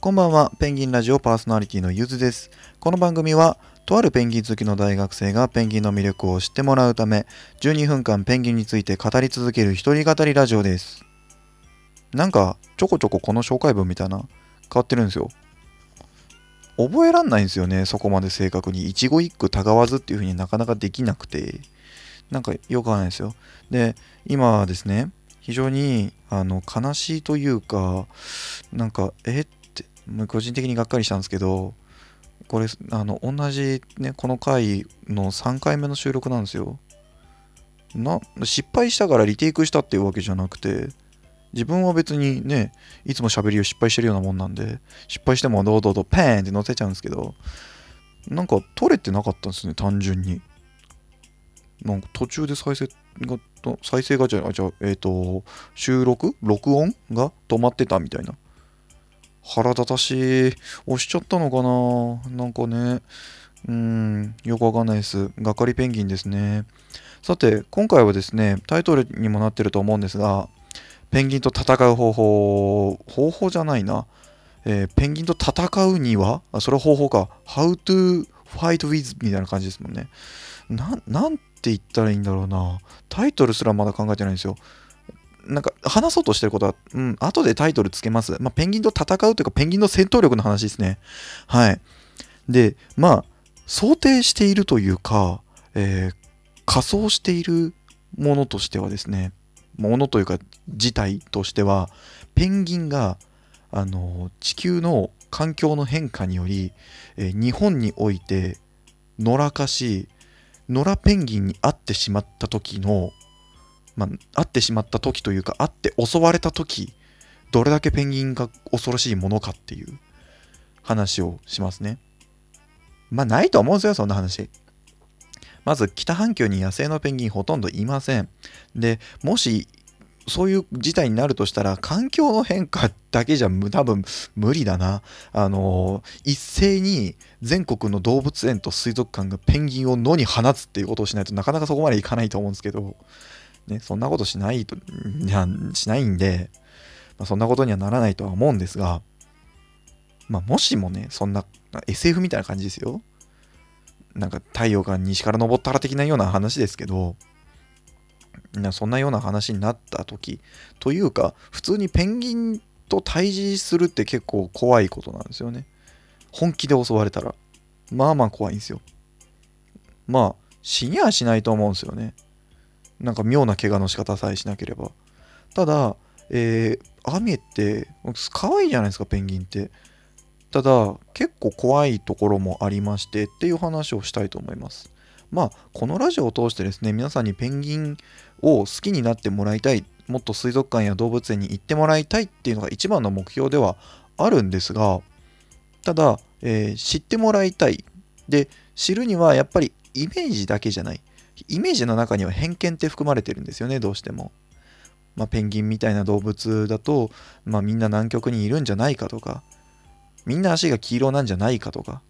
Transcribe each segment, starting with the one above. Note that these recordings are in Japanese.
こんばんは、ペンギンラジオパーソナリティのゆずです。この番組は、とあるペンギン好きの大学生がペンギンの魅力を知ってもらうため、12分間ペンギンについて語り続ける一人語りラジオです。なんか、ちょこちょここの紹介文みたいな、変わってるんですよ。覚えらんないんですよね、そこまで正確に。一語一句たがわずっていう風になかなかできなくて、なんかよくわかんないですよ。で、今はですね、非常にあの悲しいというか、なんか、えっ、個人的にがっかりしたんですけど、これ、あの、同じね、この回の3回目の収録なんですよ。な、失敗したからリテイクしたっていうわけじゃなくて、自分は別にね、いつも喋りを失敗してるようなもんなんで、失敗してもどうどうどうパーンって乗せちゃうんですけど、なんか取れてなかったんですね、単純に。なんか途中で再生が、再生がじゃあ、じゃあ、えっ、と、収録？録音？が止まってたみたいな。腹立たしい。押しちゃったのかな？なんかね。うーん、よくわかんないです。がっかりペンギンですね。さて、今回はですね、タイトルにもなってると思うんですが、ペンギンと戦う方法、方法じゃないな。えーペンギンと戦うには、あそれは方法か。How to fight with みたいな感じですもんね。ななんて言ったらいいんだろうな。タイトルすらまだ考えてないんですよ。なんか話そうとしてることは、うん、後でタイトルつけます。まあ、ペンギンと戦うというか、ペンギンの戦闘力の話ですね。はい。で、まあ、想定しているというか、えー仮想しているものとしてはですね、ものというか、事態としては、ペンギンが、あの、地球の環境の変化により、えー日本において、野良化し、野良ペンギンに会ってしまった時の、まあ、会ってしまった時というか、会って襲われた時、どれだけペンギンが恐ろしいものかっていう話をしますね。まあ、ないと思うんですよ、そんな話。まず、北半球に野生のペンギンほとんどいません。で、もし、そういう事態になるとしたら、環境の変化だけじゃむ多分無理だな。あの一斉に全国の動物園と水族館がペンギンを野に放つっていうことをしないとなかなかそこまでいかないと思うんですけど、ね、そんなことしないと、いや、しないんで、まあ、そんなことにはならないとは思うんですが、まあ、もしもね、そんな SF みたいな感じですよ。なんか太陽が西から昇ったら的なような話ですけど、なそんなような話になった時というか普通にペンギンと対峙するって結構怖いことなんですよね。本気で襲われたら。まあまあ怖いんですよ。まあ死にはしないと思うんですよね。なんか妙な怪我の仕方さえしなければ。ただえー、アミエって可愛いじゃないですかペンギンって。ただ結構怖いところもありましてっていう話をしたいと思います。まあこのラジオを通してですね皆さんにペンギンを好きになってもらいたいもっと水族館や動物園に行ってもらいたいっていうのが一番の目標ではあるんですがただ、えー知ってもらいたい。で知るにはやっぱりイメージだけじゃない。イメージの中には偏見って含まれてるんですよねどうしても、まあ、ペンギンみたいな動物だと、まあ、みんな南極にいるんじゃないかとかみんな足が黄色なんじゃないかとか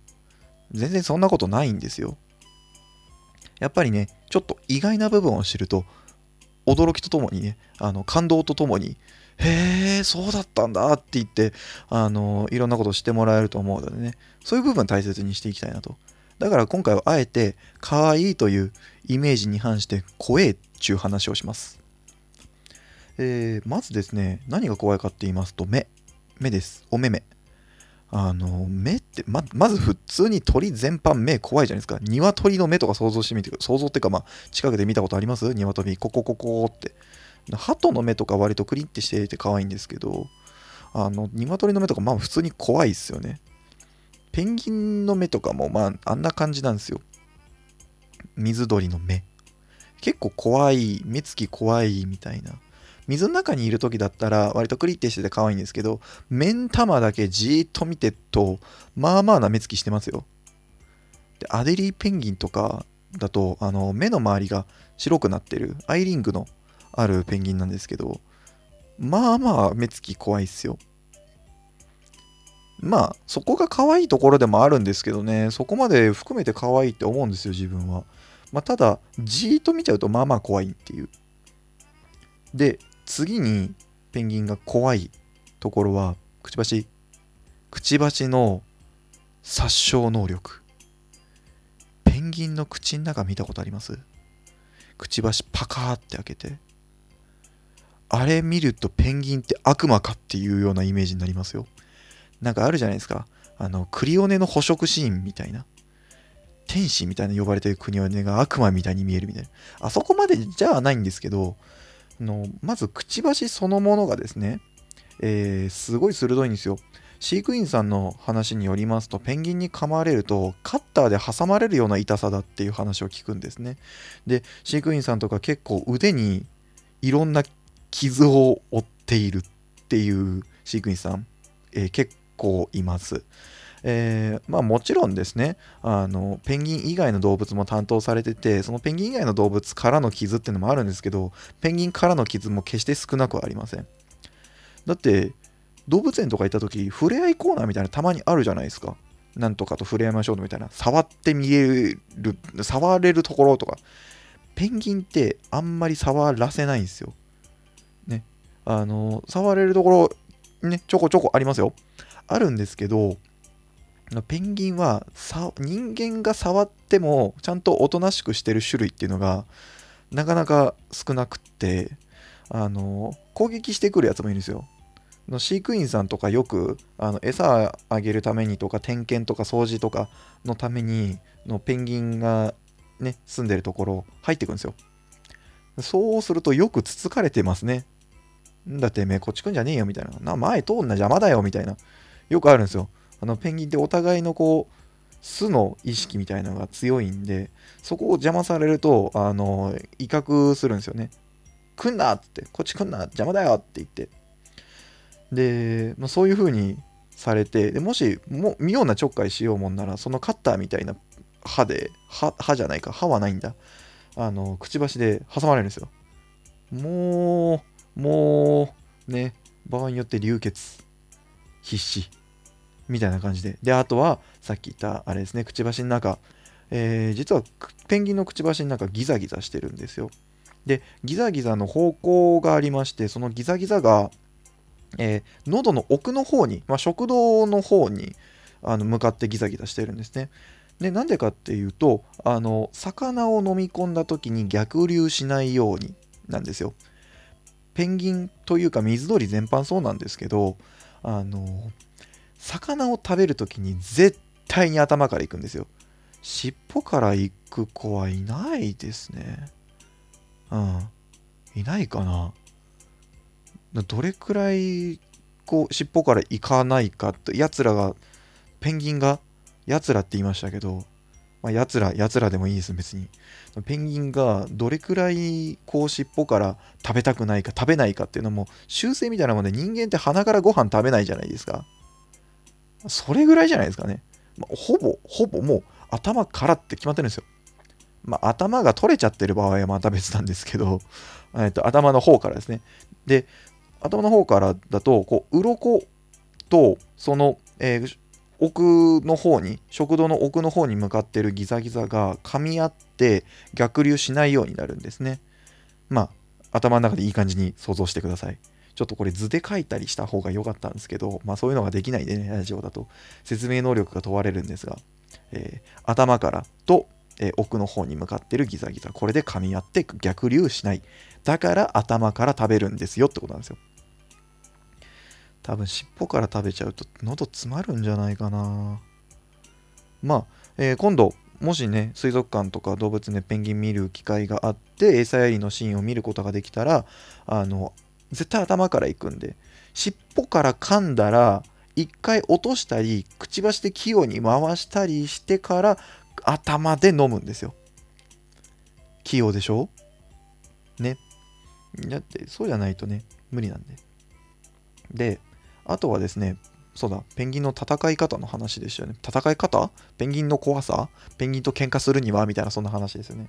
全然そんなことないんですよやっぱりね、ちょっと意外な部分を知ると、驚きとともにね、あの感動とともに、へえ、そうだったんだって言って、あのいろんなことを知ってもらえると思うのでね、そういう部分大切にしていきたいなと。だから今回はあえて、可愛いというイメージに反して怖えっちゅう話をします。えーまずですね、何が怖いかって言いますと、目。目です。お目目。あの、目って、ま、まず普通に鳥全般目怖いじゃないですか。鶏の目とか想像してみてください。想像っていうか、まあ、近くで見たことあります？鶏、ココココって。鳩の目とか割とクリッてしていて可愛いんですけど、あの、鶏の目とか、まあ普通に怖いですよね。ペンギンの目とかも、まあ、あんな感じなんですよ。水鳥の目。結構怖い、目つき怖いみたいな。水の中にいる時だったら割とクリッてしてて可愛いんですけど目ん玉だけじーっと見てるとまあまあな目つきしてますよでアデリーペンギンとかだとあの目の周りが白くなってるアイリングのあるペンギンなんですけどまあまあ目つき怖いっすよまあそこが可愛いところでもあるんですけどねそこまで含めて可愛いって思うんですよ自分は。まあただじーっと見ちゃうとまあまあ怖いっていう。で次にペンギンが怖いところはくちばし。くちばしの殺傷能力。ペンギンの口の中見たことあります？くちばしパカーって開けて。あれ見るとペンギンって悪魔かっていうようなイメージになりますよ。なんかあるじゃないですか。あのクリオネの捕食シーンみたいな。天使みたいな呼ばれてるクリオネが悪魔みたいに見えるみたいな。あそこまでじゃないんですけどあのまずくちばしそのものがですね、えー、すごい鋭いんですよ。飼育員さんの話によりますとペンギンに噛まれるとカッターで挟まれるような痛さだっていう話を聞くんですね。で飼育員さんとか結構腕にいろんな傷を負っているっていう飼育員さん、えー、結構います。えー、まあもちろんですね。あのペンギン以外の動物も担当されててそのペンギン以外の動物からの傷っていうのもあるんですけどペンギンからの傷も決して少なくはありません。だって動物園とか行った時触れ合いコーナーみたいなたまにあるじゃないですか。なんとかと触れ合いましょうみたいな。触って見える触れるところとか。ペンギンってあんまり触らせないんですよ。ね。あの触れるところねちょこちょこありますよ。あるんですけどペンギンは人間が触ってもちゃんとおとなしくしてる種類っていうのがなかなか少なくってあの攻撃してくるやつもいるんですよ。の飼育員さんとかよくあの餌あげるためにとか点検とか掃除とかのためにのペンギンがね住んでるところ入ってくんですよ。そうするとよくつつかれてますねんだってめこっち来んじゃねえよみたいなな前通んな邪魔だよみたいな。よくあるんですよ。あのペンギンってお互いのこう巣の意識みたいなのが強いんでそこを邪魔されるとあの威嚇するんですよね。来んなってこっち来んな邪魔だよって言って。で、まあ、そういう風にされてでもしも妙なちょっかいしようもんならそのカッターみたいな歯で歯歯じゃないか歯はないんだ。あのくちばしで挟まれるんですよ。もうもうね場合によって流血。必死みたいな感じで。で、あとは、さっき言った、あれですね、くちばしの中、えー、実はペンギンのくちばしの中ギザギザしてるんですよ。で、ギザギザの方向がありまして、そのギザギザが、えー、喉の奥の方に、まあ、食道の方にあの向かってギザギザしてるんですね。で、なんでかっていうと、あの、魚を飲み込んだ時に逆流しないようになんですよ。ペンギンというか水鳥全般そうなんですけど、あの、魚を食べるときに絶対に頭から行くんですよ。尻尾から行く子はいないですね。うん。いないかな。どれくらいこう尻尾から行かないかと、やつらが、ペンギンが、やつらって言いましたけど、まあ、やつら、やつらでもいいです、別に。ペンギンがどれくらいこう尻尾から食べたくないか食べないかっていうのも習性みたいなもんで人間って鼻からご飯食べないじゃないですか。それぐらいじゃないですかね。まあ、ほぼ、ほぼもう頭からって決まってるんですよ。まあ、頭が取れちゃってる場合はまた別なんですけど、えっと、頭の方からですね。で、頭の方からだと、こう、鱗と、その、えー、奥の方に、食道の奥の方に向かってるギザギザが噛み合って逆流しないようになるんですね。まあ、頭の中でいい感じに想像してください。ちょっとこれ図で書いたりした方が良かったんですけど、まあそういうのができないでね、ラジオだと説明能力が問われるんですが、えー、頭からと、えー、奥の方に向かってるギザギザ、これで噛み合って逆流しない。だから頭から食べるんですよってことなんですよ。多分尻尾から食べちゃうと喉詰まるんじゃないかな。まあ、えー、今度、もしね、水族館とか動物ね、ペンギン見る機会があって、餌やりのシーンを見ることができたら、あの、絶対頭から行くんで。尻尾から噛んだら一回落としたりくちばしで器用に回したりしてから頭で飲むんですよ。器用でしょ？ね。だってそうじゃないとね無理なんで。であとはですねそうだペンギンの戦い方の話でしたよね。戦い方？ペンギンの怖さ？ペンギンと喧嘩するには？みたいなそんな話ですよね。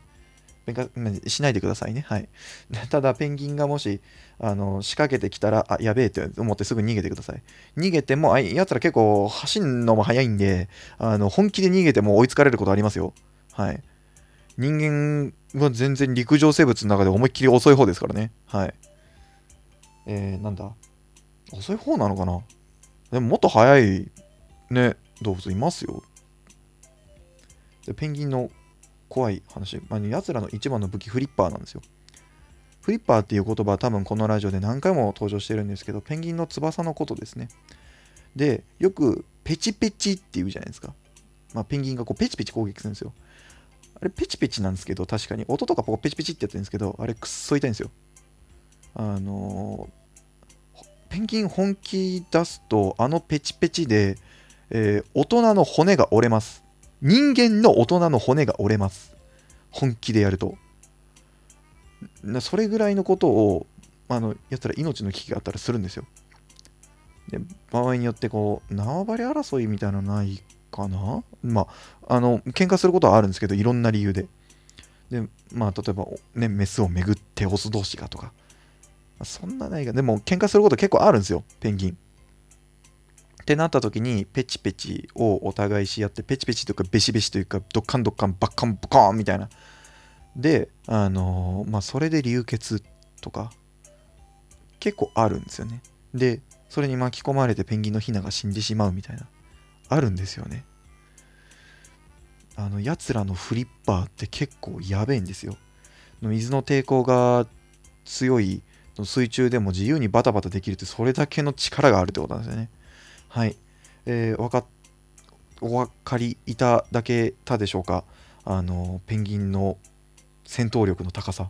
しないでくださいね。はい。ただ、ペンギンがもし、あの、仕掛けてきたら、あ、やべえって思ってすぐ逃げてください。逃げても、あいやつら結構走るのも早いんで、あの、本気で逃げても追いつかれることありますよ。はい。人間は全然陸上生物の中で思いっきり遅い方ですからね。はい。えー、なんだ？遅い方なのかな？でももっと速いね動物いますよでペンギンの怖い話、まあ、やつらの一番の武器フリッパーなんですよ。フリッパーっていう言葉は多分このラジオで何回も登場してるんですけどペンギンの翼のことですね。でよくペチペチって言うじゃないですか、まあ、ペンギンがこうペチペチ攻撃するんですよ。あれペチペチなんですけど確かに。音とかこうペチペチってやってるんですけどあれくっそ痛いんですよ。あのーペンギン本気出すとあのペチペチで、えー大人の骨が折れます。人間の大人の骨が折れます。本気でやると。それぐらいのことをあのやったら命の危機があったらするんですよ。で場合によってこう縄張り争いみたいなのないかな？まああの喧嘩することはあるんですけどいろんな理由で。でまあ例えばねメスをめぐってオス同士がとか。そんなないがでも喧嘩すること結構あるんですよペンギン。ってなった時にペチペチをお互いし合ってペチペチというかベシベシというかドッカンドッカンバッカンボカンみたいな。であのーまあそれで流血とか結構あるんですよね。でそれに巻き込まれてペンギンのヒナが死んでしまうみたいなあるんですよね。あのやつらのフリッパーって結構やべえんですよ。水の抵抗が強い水中でも自由にバタバタできるってそれだけの力があるってことなんですよね。はい、えー、わかお分かりいただけたでしょうか？あのペンギンの戦闘力の高さ。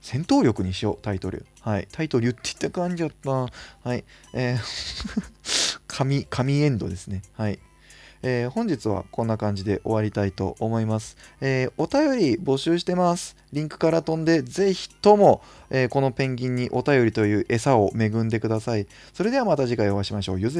戦闘力にしようタイトル。はい。タイトル言ってた感じだったはい。えー 神神エンドですね。はい。えー本日はこんな感じで終わりたいと思います。えーお便り募集してます。リンクから飛んで、ぜひとも、えーこのペンギンにお便りという餌を恵んでください。それではまた次回お会いしましょう。